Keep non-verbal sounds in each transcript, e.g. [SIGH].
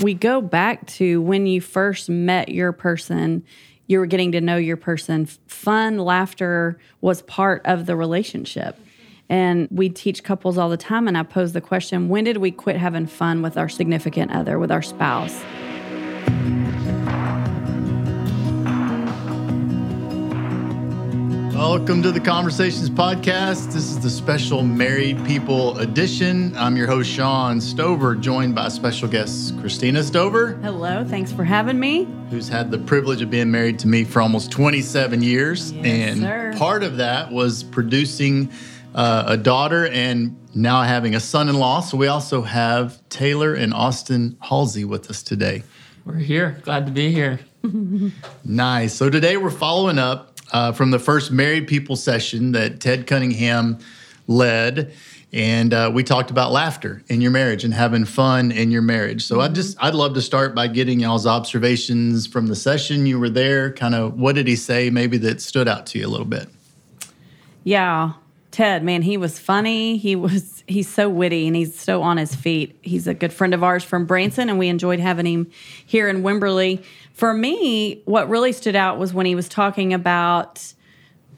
we go back to when you first met your person, you were getting to know your person. Fun, laughter was part of the relationship. And we teach couples all the time, and I pose the question when did we quit having fun with our significant other, with our spouse? Welcome to the Conversations Podcast. This is the special Married People edition. I'm your host, Shawn Stoever, joined by special guest Christina Stoever. Hello, thanks for having me. Who's had the privilege of being married to me for almost 27 years. Yes, and sir. part of that was producing uh, a daughter and now having a son in law. So we also have Taylor and Austin Halsey with us today. We're here. Glad to be here. [LAUGHS] Nice. So today we're following up uh, from the first married people session that Ted Cunningham led. And uh, we talked about laughter in your marriage and having fun in your marriage. So I just I'd love to start by getting y'all's observations from the session you were there. Kind of what did he say maybe that stood out to you a little bit? Yeah. Ted, man, he was funny. He was he's so witty and he's so on his feet. He's a good friend of ours from Branson and we enjoyed having him here in Wimberley. For me, what really stood out was when he was talking about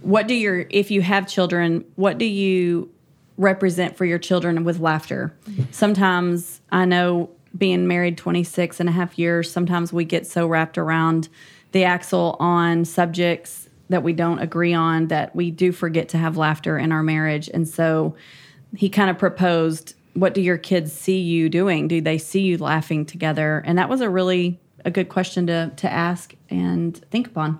what do your if you have children, what do you represent for your children with laughter? Sometimes I know being married 26 and a half years, sometimes we get so wrapped around the axle on subjects that we don't agree on that we do forget to have laughter in our marriage. And so he kind of proposed, what do your kids see you doing? Do they see you laughing together? And that was a really a good question to to ask and think upon.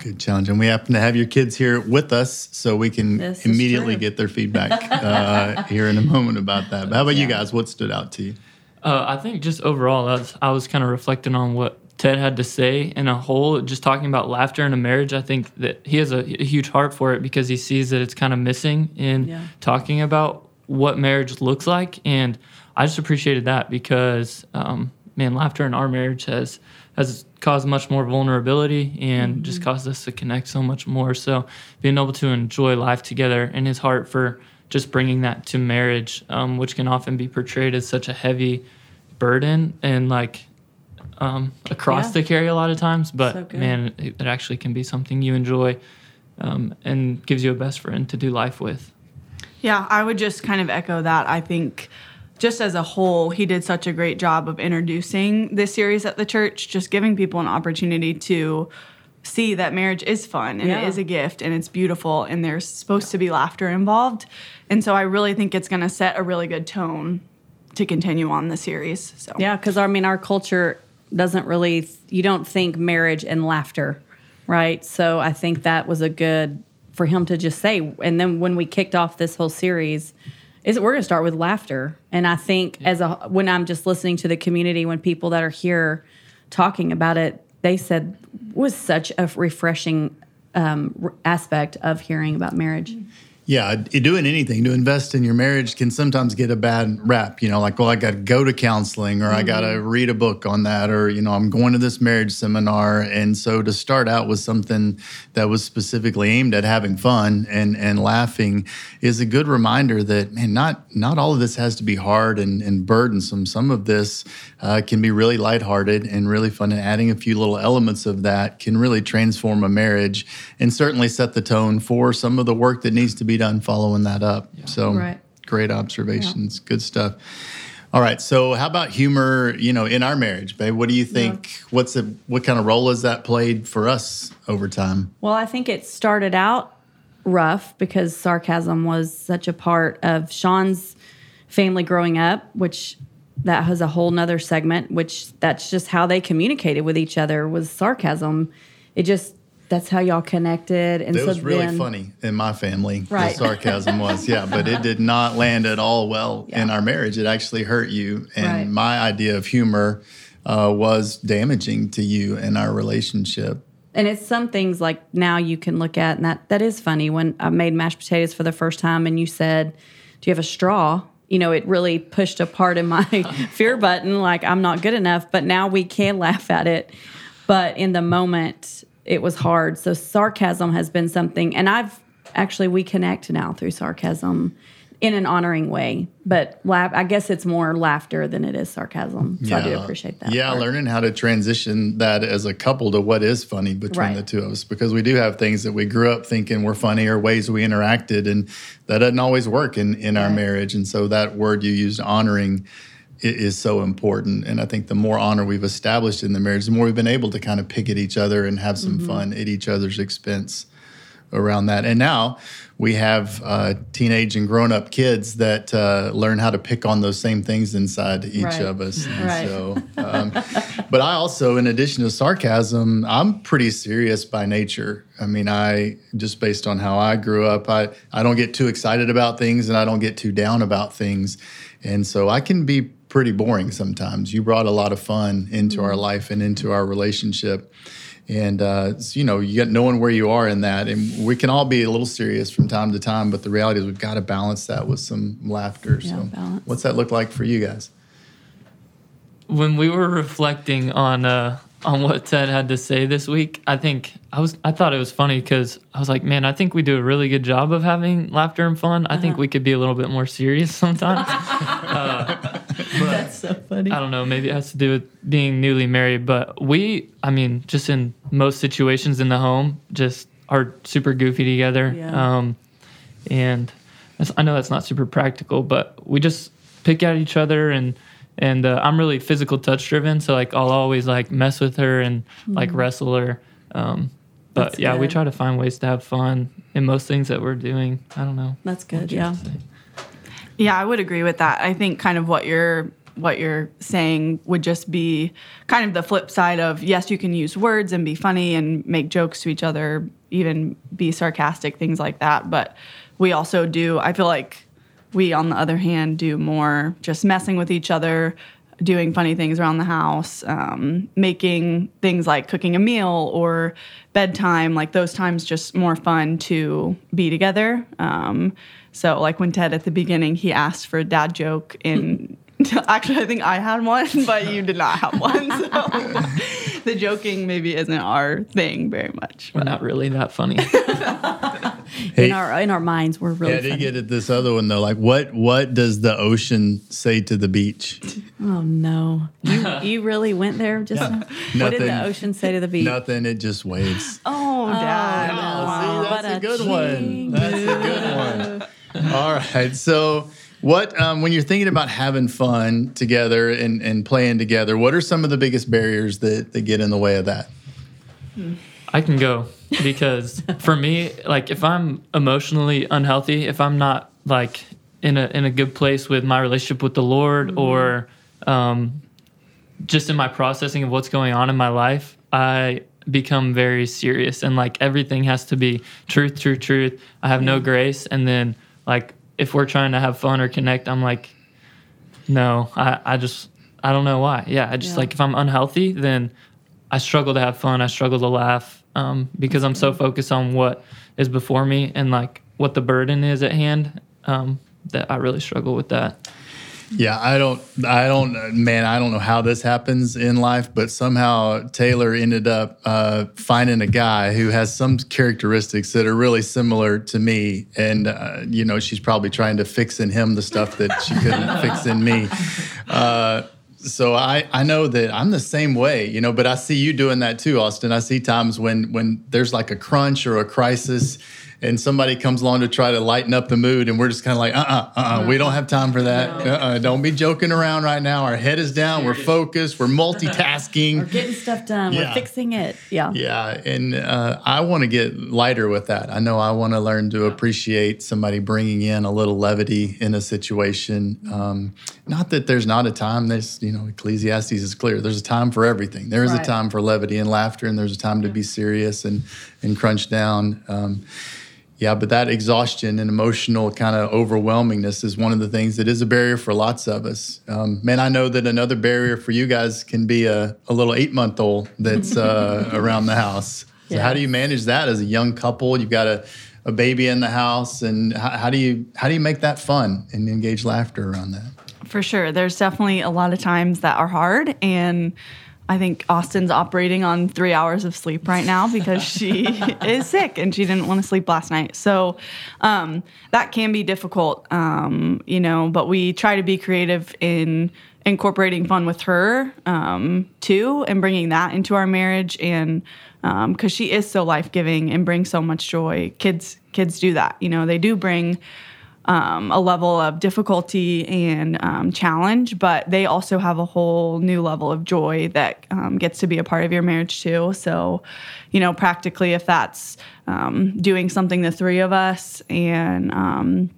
Good challenge. And we happen to have your kids here with us, so we can This immediately get their feedback [LAUGHS] uh, here in a moment about that. But how about you guys? What stood out to you? Uh, I think just overall, I was, I was kind of reflecting on what Ted had to say in a whole, just talking about laughter in a marriage. I think that he has a, a huge heart for it because he sees that it's kind of missing in Yeah. talking about what marriage looks like. And I just appreciated that because, um, man, laughter in our marriage has has caused much more vulnerability and just caused us to connect so much more. So being able to enjoy life together and his heart for just bringing that to marriage, um, which can often be portrayed as such a heavy burden and like um, a cross Yeah. to carry a lot of times. But So man, it, it actually can be something you enjoy um, and gives you a best friend to do life with. Yeah, I would just kind of echo that. I think just as a whole, he did such a great job of introducing this series at the church, just giving people an opportunity to see that marriage is fun and Yeah. it is a gift and it's beautiful and there's supposed to be laughter involved. And so I really think it's going to set a really good tone to continue on the series. So Yeah, because I mean, our culture doesn't really, you don't think marriage and laughter, right? So I think that was a good for him to just say. And then when we kicked off this whole series, is we're going to start with laughter. And I think as a when I'm just listening to the community, when people that are here talking about it, they said was such a refreshing um, r- aspect of hearing about marriage. Yeah, doing anything to invest in your marriage can sometimes get a bad rap. You know, like, well, I got to go to counseling or I got to mm-hmm. read a book on that or, you know, I'm going to this marriage seminar. And so to start out with something that was specifically aimed at having fun and, and laughing is a good reminder that, man, not, not all of this has to be hard and, and burdensome. Some of this uh, can be really lighthearted and really fun. And adding a few little elements of that can really transform a marriage and certainly set the tone for some of the work that needs to be done following that up. So Right. great observations. Good stuff. All right. So how about humor, you know, in our marriage, babe? What do you think? What's the what kind of role has that played for us over time? Well, I think it started out rough because sarcasm was such a part of Shawn's family growing up, which that has a whole nother segment, which that's just how they communicated with each other was sarcasm. It just that's how y'all connected. And It so was really then, funny in my family. Right. The sarcasm was, [LAUGHS] yeah, but it did not land at all well in our marriage. It actually hurt you, and Right. my idea of humor uh, was damaging to you and our relationship. And it's some things like now you can look at, and that that is funny. When I made mashed potatoes for the first time, and you said, "Do you have a straw?" You know, it really pushed a part in my [LAUGHS] fear button, like I'm not good enough. But now we can laugh at it. But in the moment, it was hard. So sarcasm has been something, and I've actually we connect now through sarcasm in an honoring way. But laugh, I guess it's more laughter than it is sarcasm. So I do appreciate that. Yeah, part. learning how to transition that as a couple to what is funny between Right. the two of us because we do have things that we grew up thinking were funny or ways we interacted, and that doesn't always work in, in our marriage. And so that word you used, honoring, is so important. And I think the more honor we've established in the marriage, the more we've been able to kind of pick at each other and have some mm-hmm. fun at each other's expense around that. And now we have uh, teenage and grown up kids that uh, learn how to pick on those same things inside each Right. of us. And Right. So, um, but I also, in addition to sarcasm, I'm pretty serious by nature. I mean, I just based on how I grew up, I, I don't get too excited about things and I don't get too down about things. And so I can be pretty boring sometimes. You brought a lot of fun into our life and into our relationship. And uh, you know, you got knowing where you are in that, and we can all be a little serious from time to time. But the reality is, we've got to balance that with some laughter. Yeah, so, balance. what's that look like for you guys? when we were reflecting on uh, on what Ted had to say this week, I think I was I thought it was funny because I was like, man, I think we do a really good job of having laughter and fun. I Uh-huh. think we could be a little bit more serious sometimes. [LAUGHS] That's so funny. I don't know, maybe it has to do with being newly married, but we, I mean, just in most situations in the home, just are super goofy together. Yeah. Um, and that's, I know that's not super practical, but we just pick at each other and and uh, I'm really physical touch driven, so like I'll always like mess with her and like wrestle her. Um, but Mm-hmm. That's yeah, we try to find ways to have fun in most things that we're doing. I don't know. That's good. Yeah. Yeah, I would agree with that. I think kind of what you're what you're saying would just be kind of the flip side of yes, you can use words and be funny and make jokes to each other, even be sarcastic, things like that. But we also do. I feel like we, on the other hand, do more just messing with each other, doing funny things around the house, um, making things like cooking a meal or bedtime, like those times just more fun to be together. Um, so, like when Ted at the beginning, he asked for a dad joke in. [LAUGHS] Actually, I think I had one, [LAUGHS] but you did not have one. So [LAUGHS] the joking maybe isn't our thing very much. We're not really that funny. Hey. In our in our minds, we're really. Yeah, I did funny. get at this other one though. Like, what what does the ocean say to the beach? Oh no! You, you really went there just. now? What did the ocean say to the beach? Nothing. It just waves. Oh, oh dad. no. Oh, see, What that's a a good one. That's a good one. [LAUGHS] All right. So, what um, when you're thinking about having fun together and, and playing together, what are some of the biggest barriers that, that get in the way of that? I can go because for me, like if I'm emotionally unhealthy, if I'm not like in a in a good place with my relationship with the Lord or um, just in my processing of what's going on in my life, I become very serious and like everything has to be truth, truth, truth. I have no grace, and then like if we're trying to have fun or connect, I'm like, no, I I just I don't know why. Yeah, I just Yeah. like if I'm unhealthy, then I struggle to have fun. I struggle to laugh um, because I'm so focused on what is before me and like what the burden is at hand um, that I really struggle with that. Yeah, I don't, I don't, man, I don't know how this happens in life, but somehow Taylor ended up uh, finding a guy who has some characteristics that are really similar to me. And, uh, you know, she's probably trying to fix in him the stuff that she couldn't [LAUGHS] fix in me. Uh, so I, I know that I'm the same way, you know, but I see you doing that too, Austin. I see times when when there's like a crunch or a crisis and somebody comes along to try to lighten up the mood and we're just kind of like, uh-uh, uh-uh, we don't have time for that. Uh-uh, don't be joking around right now. Our head is down. We're focused. We're multitasking. [LAUGHS] We're getting stuff done. Yeah. We're fixing it. Yeah. Yeah, and uh, I want to get lighter with that. I know I want to learn to appreciate somebody bringing in a little levity in a situation. Um, not that there's not a time. There's, you know, Ecclesiastes is clear. There's a time for everything. There is a time for levity and laughter, and there's a time to be serious and and crunch down. Um, yeah, but that exhaustion and emotional kind of overwhelmingness is one of the things that is a barrier for lots of us. Um, man, I know that another barrier for you guys can be a, a little eight month old that's uh, [LAUGHS] around the house. So, how do you manage that as a young couple? You've got a, a baby in the house, and how, how do you how do you make that fun and engage laughter around that? For sure. There's definitely a lot of times that are hard. And I think Austin's operating on three hours of sleep right now because [LAUGHS] she is sick and she didn't want to sleep last night. So um, that can be difficult, um, you know, but we try to be creative in incorporating fun with her um, too and bringing that into our marriage and because um, she is so life-giving and brings so much joy kids kids do that you know they do bring um, a level of difficulty and um, challenge, but they also have a whole new level of joy that um, gets to be a part of your marriage too. So, you know, practically, if that's um, doing something the three of us and um,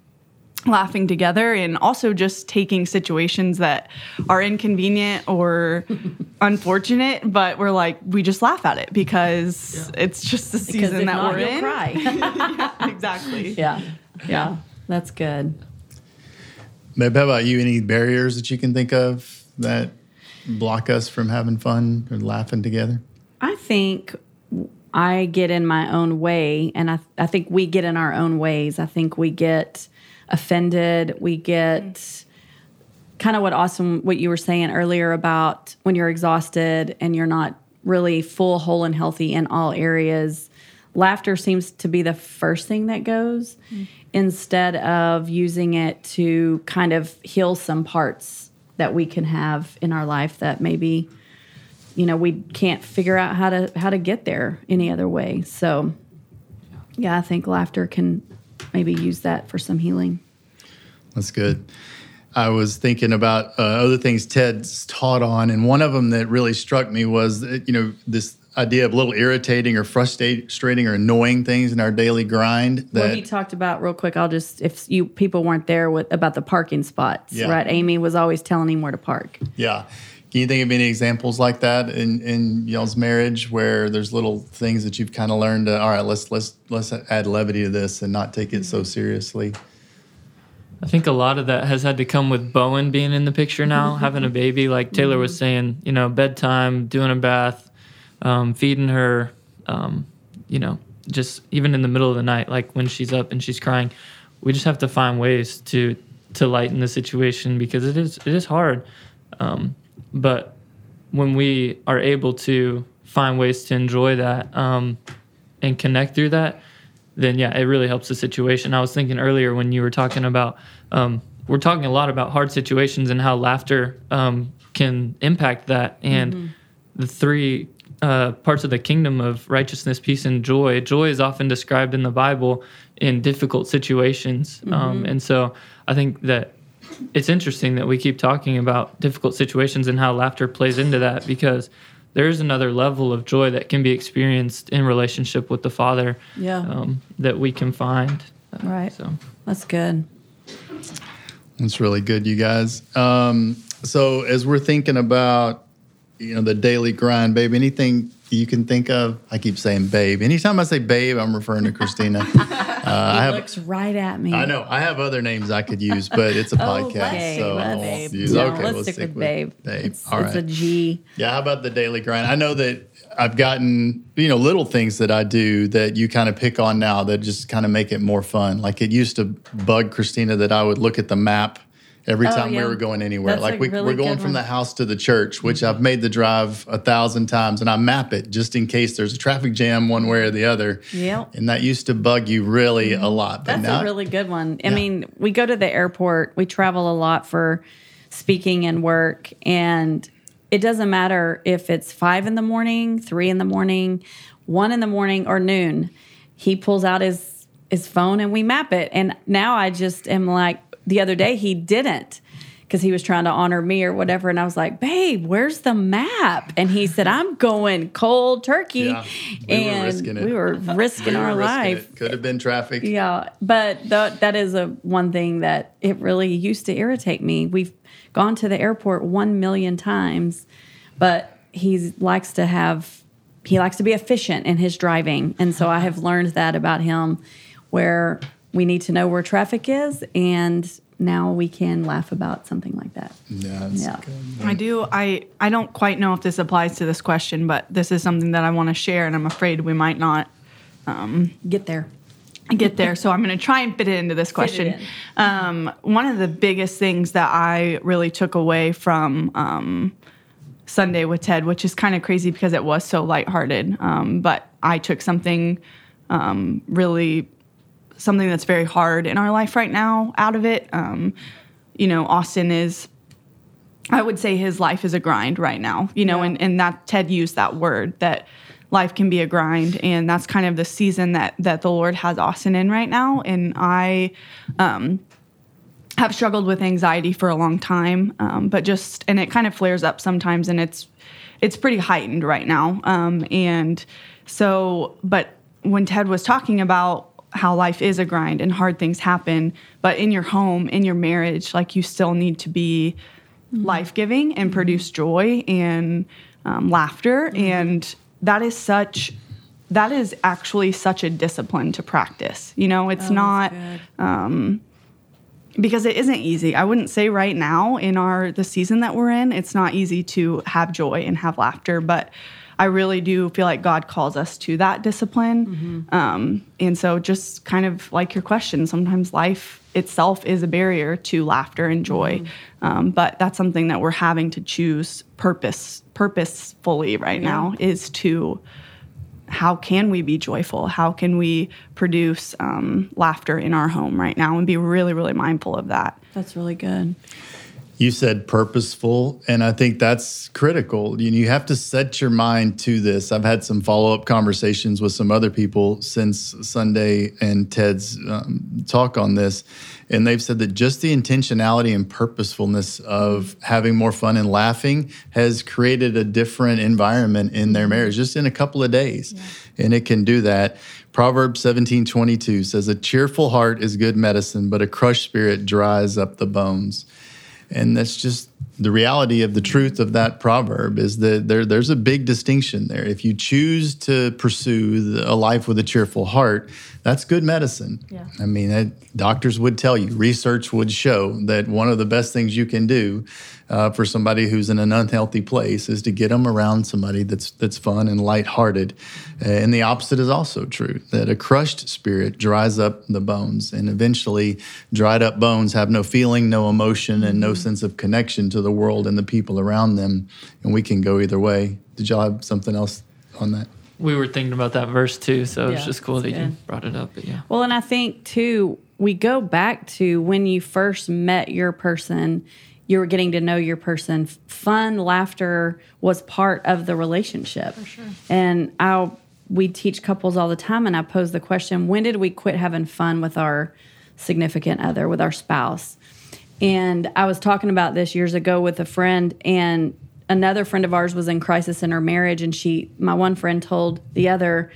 laughing together and also just taking situations that are inconvenient or [LAUGHS] unfortunate but we're like we just laugh at it because yeah. it's just the season that not, we're in cry. yeah, [LAUGHS] exactly yeah yeah that's good. Babe, how about you? Any barriers that you can think of that block us from having fun or laughing together? I think I get in my own way, and I, I think we get in our own ways. I think we get offended. We get kind of what Austin what you were saying earlier about when you're exhausted and you're not really full, whole, and healthy in all areas. Laughter seems to be the first thing that goes. Mm-hmm instead of using it to kind of heal some parts that we can have in our life that maybe you know we can't figure out how to how to get there any other way. So yeah i think laughter can maybe use that for some healing. That's good. I was thinking about uh, other things ted's taught on and one of them that really struck me was you know this idea of a little irritating or frustrating or annoying things in our daily grind. That well, he talked about real quick. I'll just if you people weren't there with about the parking spots, yeah. right? Amy was always telling him where to park. Yeah. Can you think of any examples like that in, in y'all's marriage where there's little things that you've kind of learned to, all right, let's let's let's add levity to this and not take it so mm-hmm. seriously? I think a lot of that has had to come with Bowen being in the picture now, having a baby. Like Taylor was mm-hmm. saying, you know, bedtime, doing a bath, um, feeding her, um, you know, just even in the middle of the night, like when she's up and she's crying, we just have to find ways to to lighten the situation because it is it is hard. Um, but when we are able to find ways to enjoy that um, and connect through that, then yeah, it really helps the situation. I was thinking earlier when you were talking about um, we're talking a lot about hard situations and how laughter um, can impact that, and mm-hmm. the three uh, parts of the kingdom of righteousness, peace, and joy. Joy is often described in the Bible in difficult situations. Um, mm-hmm. Um, and so I think that it's interesting that we keep talking about difficult situations and how laughter plays into that because there is another level of joy that can be experienced in relationship with the Father yeah. Um, that we can find. Uh, right. So that's good. That's really good, you guys. Um, so as we're thinking about you know, the daily grind, babe. Anything you can think of? I keep saying babe. Anytime I say babe, I'm referring to Christina. [LAUGHS] Uh, have, looks right at me. I know. I have other names I could use, but it's a [LAUGHS] podcast, okay, so I won't use. No, okay, let's we'll stick, stick, with babe. Babe. It's, All right. It's a G. Yeah. How about the daily grind? I know that I've gotten you know little things that I do that you kind of pick on now that just kind of make it more fun. Like it used to bug Christina that I would look at the map every oh, time yeah. we were going anywhere. That's like we, really are going from the house to the church, which mm-hmm. I've made the drive a thousand times, and I map it just in case there's a traffic jam one way or the other. Yeah, and that used to bug you really mm-hmm. a lot. But That's now, a really good one. I mean, we go to the airport. We travel a lot for speaking and work, and it doesn't matter if it's five in the morning, three in the morning, one in the morning, or noon. He pulls out his his phone and we map it. And now I just am like, the other day he didn't because he was trying to honor me or whatever. And I was like, babe, where's the map? And he said, I'm going cold turkey. Yeah, we and were risking it. we were risking [LAUGHS] we were our risking life. It. Could have been traffic. Yeah. But th- that is a one thing that it really used to irritate me. We've gone to the airport one million times, but he likes to have, he likes to be efficient in his driving. And so I have learned that about him where we need to know where traffic is and now we can laugh about something like that. Yeah, yeah. I do. I I don't quite know if this applies to this question, but this is something that I want to share, and I'm afraid we might not um, get there. Get there. so I'm going to try and fit it into this question. In. Um, one of the biggest things that I really took away from um, Sunday with Ted, which is kind of crazy because it was so lighthearted. Um, but I took something um, really, something that's very hard in our life right now out of it. Um, you know, Austin is, I would say his life is a grind right now, you know, Yeah. and, and that Ted used that word that life can be a grind. And that's kind of the season that, that the Lord has Austin in right now. And I, um, have struggled with anxiety for a long time, um, but just and it kind of flares up sometimes, and it's it's pretty heightened right now. Um, and so, but when Ted was talking about how life is a grind and hard things happen, but in your home, in your marriage, like you still need to be mm-hmm. life giving and mm-hmm. produce joy and um, laughter, mm-hmm. and that is such. That is actually such a discipline to practice. You know, it's oh, not um, because it isn't easy. I wouldn't say right now in our the season that we're in, it's not easy to have joy and have laughter, but I really do feel like God calls us to that discipline. Um, and so, just kind of like your question, sometimes life itself is a barrier to laughter and joy, um, but that's something that we're having to choose purpose purposefully right now is to how can we be joyful? How can we produce um, laughter in our home right now and be really, really mindful of that? That's really good. You said purposeful, and I think that's critical. You, you have to set your mind to this. I've had some follow up conversations with some other people since Sunday and Ted's um, talk on this, and they've said that just the intentionality and purposefulness of having more fun and laughing has created a different environment in their marriage just in a couple of days, and it can do that. Proverbs 17 22 says, A cheerful heart is good medicine, but a crushed spirit dries up the bones. And that's just the reality of the truth of that proverb is that there, there's a big distinction there. If you choose to pursue the- a life with a cheerful heart, that's good medicine. Yeah. I mean, that, doctors would tell you, research would show that one of the best things you can do uh, for somebody who's in an unhealthy place is to get them around somebody that's that's fun and lighthearted. Uh, and the opposite is also true that a crushed spirit dries up the bones, and eventually, dried up bones have no feeling, no emotion, and no sense of connection to the world and the people around them. And we can go either way. Did y'all have something else on that? We were thinking about that verse too, so it's Yeah, just cool that it's you brought it up. But yeah, Well, and I think too, we go back to when you first met your person, you were getting to know your person. Fun, laughter was part of the relationship. For sure. And I, we teach couples all the time, and I pose the question: When did we quit having fun with our significant other, with our spouse? And I was talking about this years ago with a friend, and another friend of ours was in crisis in her marriage, and she, my one friend, told the other,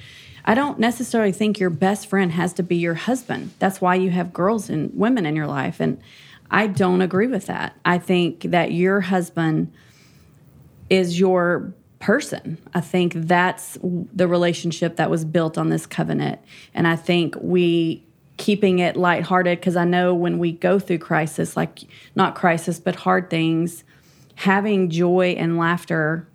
"I don't necessarily think your best friend has to be your husband. That's why you have girls and women in your life." And I don't agree with that. I think that your husband is your person. I think that's the relationship that was built on this covenant. And I think we keeping it lighthearted because I know when we go through crisis, like not crisis, but hard things, having joy and laughter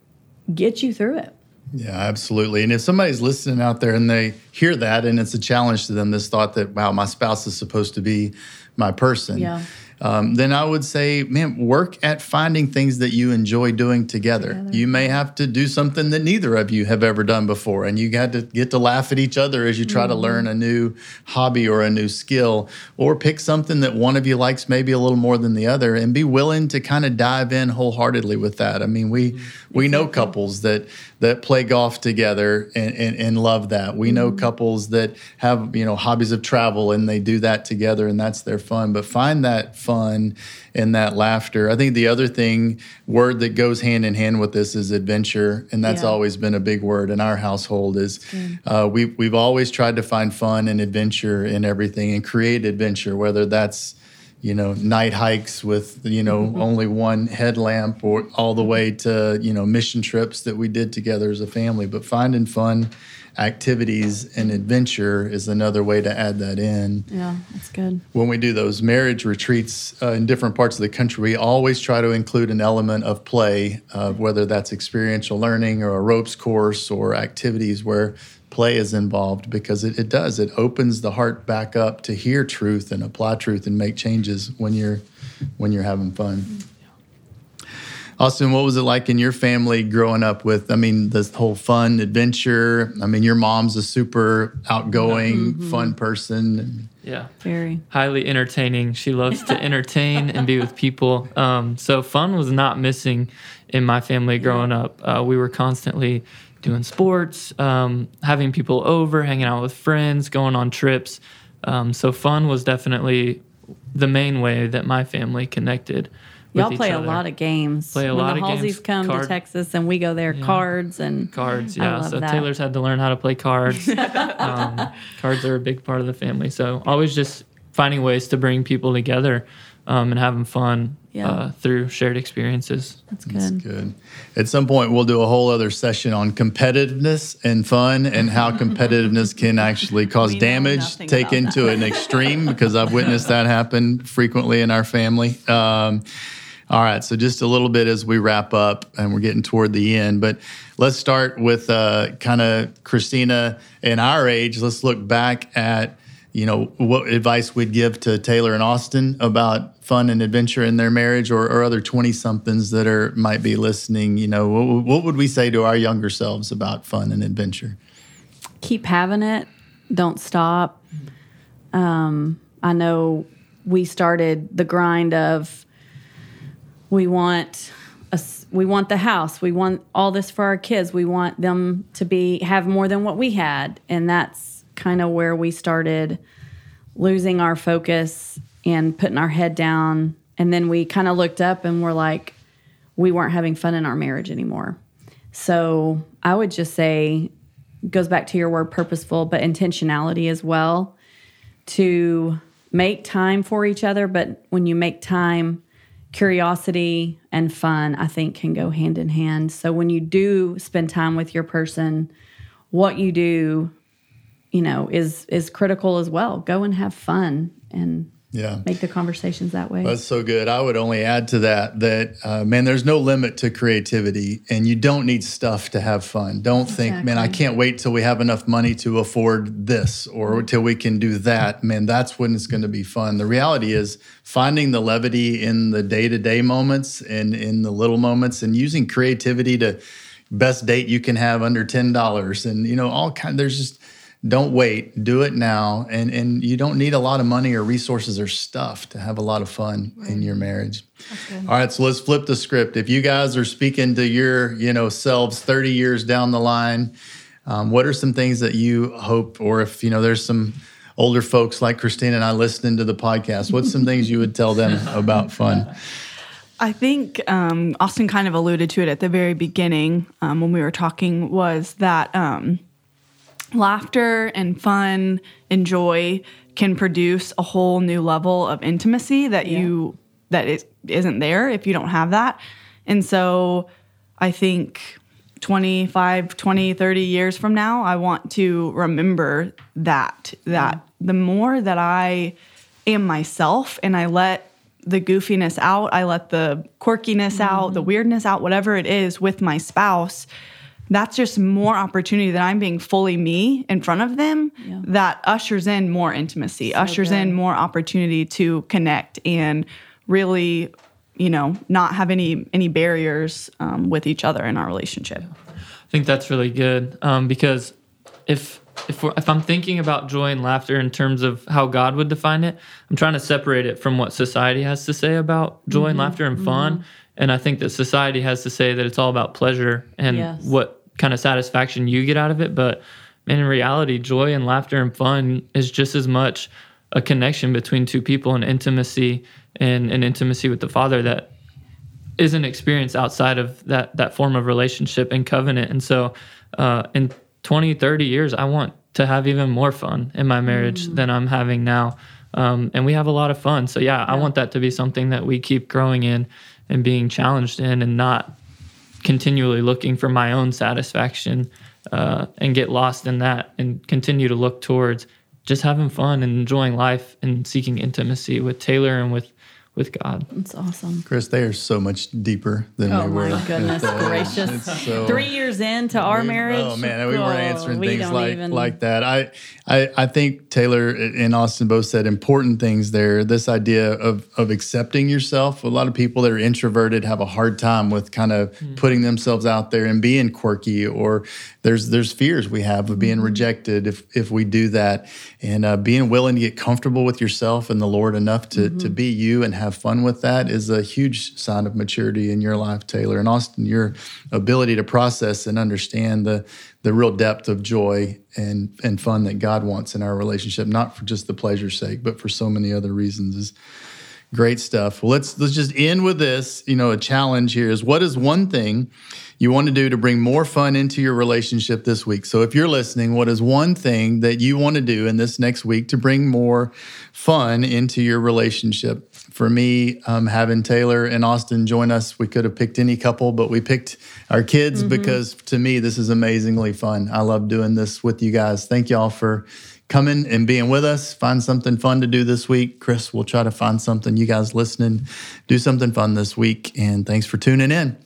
gets you through it. Yeah, absolutely. And if somebody's listening out there and they hear that and it's a challenge to them, this thought that, wow, my spouse is supposed to be my person, Yeah. Um, then I would say, man, work at finding things that you enjoy doing together. You may have to do something that neither of you have ever done before, and you got to get to laugh at each other as you try to mm-hmm. learn a new hobby or a new skill, or pick something that one of you likes maybe a little more than the other, and be willing to kind of dive in wholeheartedly with that. I mean, we mm-hmm. we know couples that that play golf together and, and, and love that. We know mm-hmm. couples that have you know hobbies of travel and they do that together and that's their fun. But find that fun and that laughter. I think the other thing word that goes hand in hand with this is adventure, and that's Yeah. always been a big word in our household. Is uh, we we've always tried to find fun and adventure in everything and create adventure, whether that's you know night hikes with you know only one headlamp or all the way to you know mission trips that we did together as a family but finding fun activities and adventure is another way to add that in Yeah, that's good. when we do those marriage retreats uh, in different parts of the country, we always try to include an element of play, uh, whether that's experiential learning or a ropes course or activities where play is involved, because it, it does. It opens the heart back up to hear truth and apply truth and make changes when you're when you're having fun. Austin, what was it like in your family growing up with, I mean, this whole fun adventure? I mean, your mom's a super outgoing, fun person. Yeah. Very. highly entertaining. She loves to entertain and be with people. Um, so fun was not missing in my family growing up. Uh, we were constantly doing sports, um, having people over, hanging out with friends, going on trips. Um, so fun was definitely the main way that my family connected. With Y'all each play a lot of games. Play a when lot the of Halseys games, come card- to Texas and we go there, cards and cards. I Yeah, love so that. Taylor's had to learn how to play cards. [LAUGHS] um, cards are a big part of the family. So always just finding ways to bring people together um, and having fun Yeah. uh, through shared experiences. That's That's good. good. At some point, we'll do a whole other session on competitiveness and fun and how competitiveness can actually [LAUGHS] cause We damage nothing taken about to an extreme because I've witnessed that happen frequently in our family. Um, all right, so just a little bit as we wrap up, and we're getting toward the end. But let's start with uh, kind of Christina and our age. Let's look back at you know what advice we'd give to Taylor and Austin about fun and adventure in their marriage, or, or other twenty somethings that are might be listening. You know, what, what would we say to our younger selves about fun and adventure? Keep having it. Don't stop. Um, I know we started the grind of we want a we want the house. We want all this for our kids. We want them to be have more than what we had, and that's kind of where we started losing our focus and putting our head down. And then we kind of looked up and we're like, we weren't having fun in our marriage anymore. So I would just say, goes back to your word purposeful, but intentionality as well to make time for each other. But when you make time, curiosity and fun, I think, can go hand in hand. So when you do spend time with your person, what you do, you know, is is critical as well. Go and have fun and Yeah. make the conversations that way. That's so good. I would only add to that that uh, man, there's no limit to creativity, and you don't need stuff to have fun. Don't think, man, I can't wait till we have enough money to afford this or till we can do that. Man, that's when it's going to be fun. The reality is finding the levity in the day to day moments and in the little moments, and using creativity to best date you can have under ten dollars, and you know all kind. There's just don't wait do it now. And and you don't need a lot of money or resources or stuff to have a lot of fun in your marriage. All right so let's flip the script. If you guys are speaking to your you know selves 30 years down the line um, what are some things that you hope or if you know there's some older folks like christina and i listening to the podcast what's some things you would tell them [LAUGHS] about fun? I think um, Austin kind of alluded to it at the very beginning um, when we were talking was that um, laughter and fun and joy can produce a whole new level of intimacy that you that is, isn't there if you don't have that. And so I think 25, 20, 30 years from now, I want to remember that that the more that I am myself and I let the goofiness out, I let the quirkiness out, the mm-hmm. weirdness out, whatever it is with my spouse, that's just more opportunity that I'm being fully me in front of them Yeah. that ushers in more intimacy, ushers in more opportunity to connect and really, you know, not have any any barriers um, with each other in our relationship. I think that's really good um, because if if we're, if I'm thinking about joy and laughter in terms of how God would define it, I'm trying to separate it from what society has to say about joy and laughter and fun. And I think that society has to say that it's all about pleasure and Yes. what kind of satisfaction you get out of it. But in reality, joy and laughter and fun is just as much a connection between two people and intimacy and an intimacy with the Father that isn't experience outside of that that form of relationship and covenant and so uh, in 20 30 years i want to have even more fun in my marriage than i'm having now. Um, and we have a lot of fun. So yeah, i want that to be something that we keep growing in and being challenged in and not continually looking for my own satisfaction uh, and get lost in that and continue to look towards just having fun and enjoying life and seeking intimacy with taylor and with with God. It's awesome. Chris, they are so much deeper than Oh we were. Oh, my goodness [LAUGHS] gracious! so- Three years into our We- marriage. Oh man, we were oh, answering we things like even- like that. I, I I think Taylor and Austin both said important things there. This idea of of accepting yourself. A lot of people that are introverted have a hard time with kind of Hmm. putting themselves out there and being quirky. Or there's there's fears we have of Hmm. being rejected if if we do that. And uh, being willing to get comfortable with yourself and the Lord enough to Mm-hmm. to be you and have fun with that is a huge sign of maturity in your life, Taylor and Austin. Your ability to process and understand the the real depth of joy and and fun that God wants in our relationship, not for just the pleasure's sake, but for so many other reasons, is great stuff. Well, let's let's just end with this. You know, a challenge here is what is one thing you want to do to bring more fun into your relationship this week? So if you're listening, what is one thing that you want to do in this next week to bring more fun into your relationship? For me, um, having Taylor and Austin join us, we could have picked any couple, but we picked our kids because to me, this is amazingly fun. I love doing this with you guys. Thank y'all for coming and being with us. Find something fun to do this week. Chris, we'll try to find something. You guys listening, do something fun this week. And thanks for tuning in.